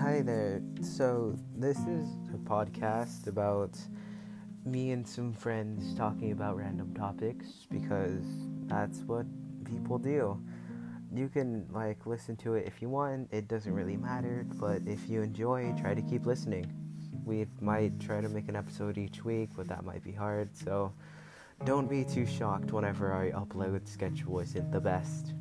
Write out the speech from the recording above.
Hi there. So, this is a podcast about me and some friends talking about random topics because that's what people do. You can like listen to it if you want, it doesn't really matter, but if you enjoy, try to keep listening. We might try to make an episode each week, but that might be hard, so don't be too shocked whenever I upload Sketch voice isn't the best.